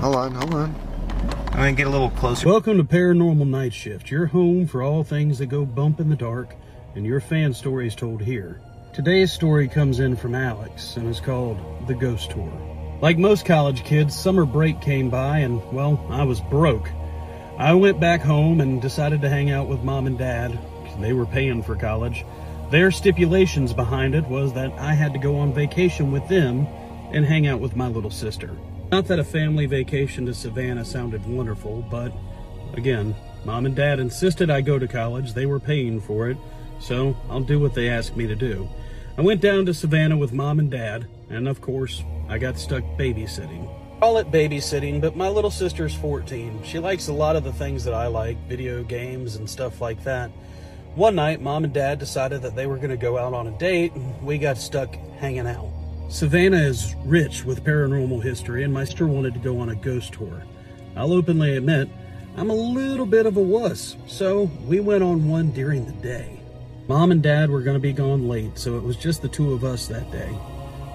Hold on, hold on. I'm gonna get a little closer. Welcome to Paranormal Night Shift, your home for all things that go bump in the dark and your fan stories told here. Today's story comes in from Alex and is called The Ghost Tour. Like most college kids, summer break came by and, well, I was broke. I went back home and decided to hang out with mom and dad. They were paying for college. Their stipulations behind it was that I had to go on vacation with them and hang out with my little sister. Not that a family vacation to Savannah sounded wonderful, but again, mom and dad insisted I go to college. They were paying for it, so I'll do what they asked me to do. I went down to Savannah with mom and dad, and of course, I got stuck babysitting. Call it babysitting, but my little sister's 14. She likes a lot of the things that I like, video games and stuff like that. One night, mom and dad decided that they were going to go out on a date, and we got stuck hanging out. Savannah is rich with paranormal history, and my sister wanted to go on a ghost tour. I'll openly admit, I'm a little bit of a wuss, so we went on one during the day. Mom and dad were going to be gone late, so it was just the two of us that day.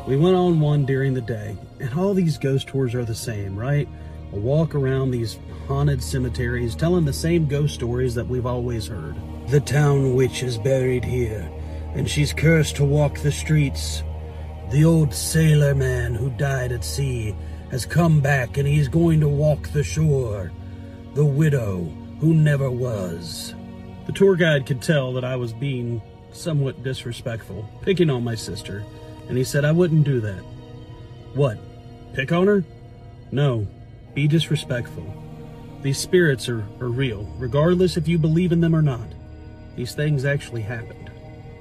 We went on one during the day, and all these ghost tours are the same, right? A walk around these haunted cemeteries telling the same ghost stories that we've always heard. The town witch is buried here, and she's cursed to walk the streets. The old sailor man who died at sea has come back and he's going to walk the shore. The widow who never was. The tour guide could tell that I was being somewhat disrespectful, picking on my sister, and he said I wouldn't do that. What? Pick on her? No. Be disrespectful. These spirits are, are real, regardless if you believe in them or not. These things actually happened.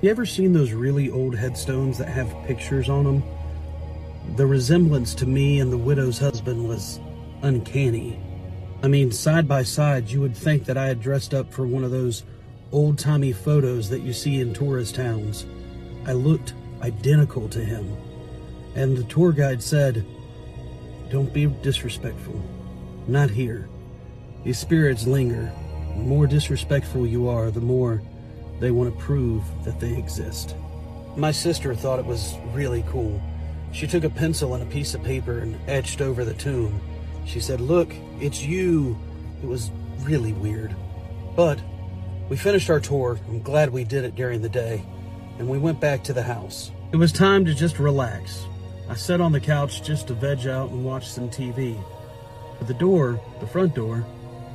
You ever seen those really old headstones that have pictures on them? The resemblance to me and the widow's husband was uncanny. I mean, side by side, you would think that I had dressed up for one of those old timey photos that you see in tourist towns. I looked identical to him. And the tour guide said, Don't be disrespectful. Not here. These spirits linger. The more disrespectful you are, the more they want to prove that they exist. My sister thought it was really cool. She took a pencil and a piece of paper and etched over the tomb. She said, Look, it's you. It was really weird. But we finished our tour. I'm glad we did it during the day. And we went back to the house. It was time to just relax. I sat on the couch just to veg out and watch some TV. But the door, the front door,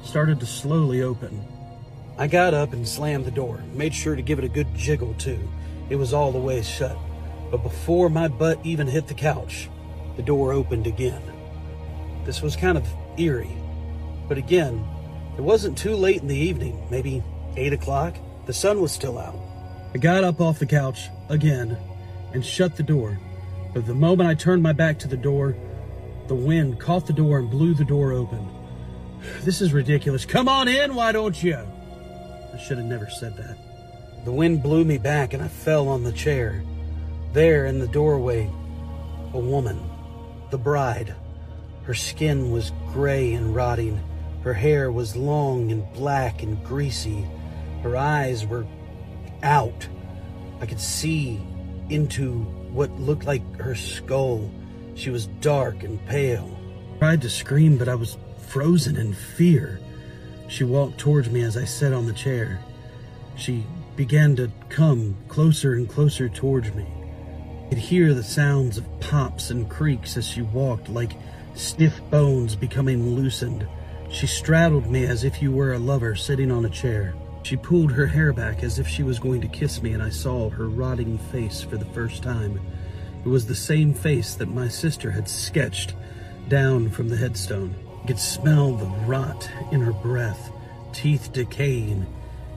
started to slowly open. I got up and slammed the door, made sure to give it a good jiggle too. It was all the way shut. But before my butt even hit the couch, the door opened again. This was kind of eerie. But again, it wasn't too late in the evening, maybe 8 o'clock. The sun was still out. I got up off the couch again and shut the door. But the moment I turned my back to the door, the wind caught the door and blew the door open. This is ridiculous. Come on in, why don't you? Should have never said that. The wind blew me back and I fell on the chair. There in the doorway, a woman, the bride. Her skin was gray and rotting. Her hair was long and black and greasy. Her eyes were out. I could see into what looked like her skull. She was dark and pale. I tried to scream, but I was frozen in fear. She walked towards me as I sat on the chair. She began to come closer and closer towards me. I could hear the sounds of pops and creaks as she walked, like stiff bones becoming loosened. She straddled me as if you were a lover sitting on a chair. She pulled her hair back as if she was going to kiss me, and I saw her rotting face for the first time. It was the same face that my sister had sketched down from the headstone. Could smell the rot in her breath, teeth decaying.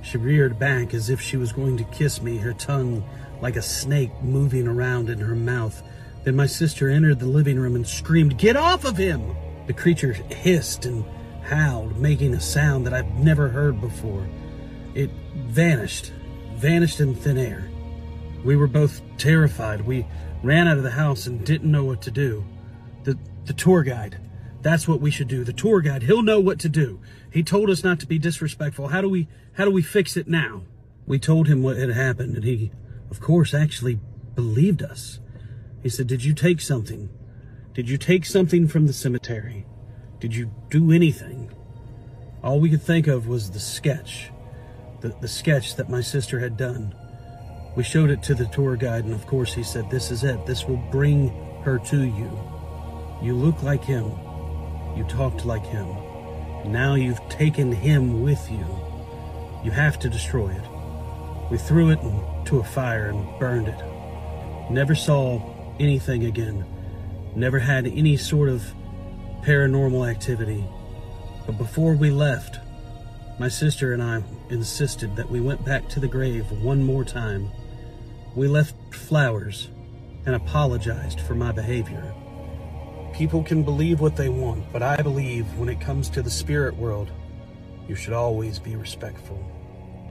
She reared back as if she was going to kiss me, her tongue like a snake moving around in her mouth. Then my sister entered the living room and screamed, Get off of him! The creature hissed and howled, making a sound that I've never heard before. It vanished, vanished in thin air. We were both terrified. We ran out of the house and didn't know what to do. The, the tour guide, that's what we should do. The tour guide, he'll know what to do. He told us not to be disrespectful. How do we, how do we fix it now? We told him what had happened and he, of course, actually believed us. He said, did you take something? Did you take something from the cemetery? Did you do anything? All we could think of was the sketch, the, the sketch that my sister had done. We showed it to the tour guide, and of course, he said, This is it. This will bring her to you. You look like him. You talked like him. Now you've taken him with you. You have to destroy it. We threw it into a fire and burned it. Never saw anything again. Never had any sort of paranormal activity. But before we left, my sister and I insisted that we went back to the grave one more time. We left flowers and apologized for my behavior. People can believe what they want, but I believe when it comes to the spirit world, you should always be respectful.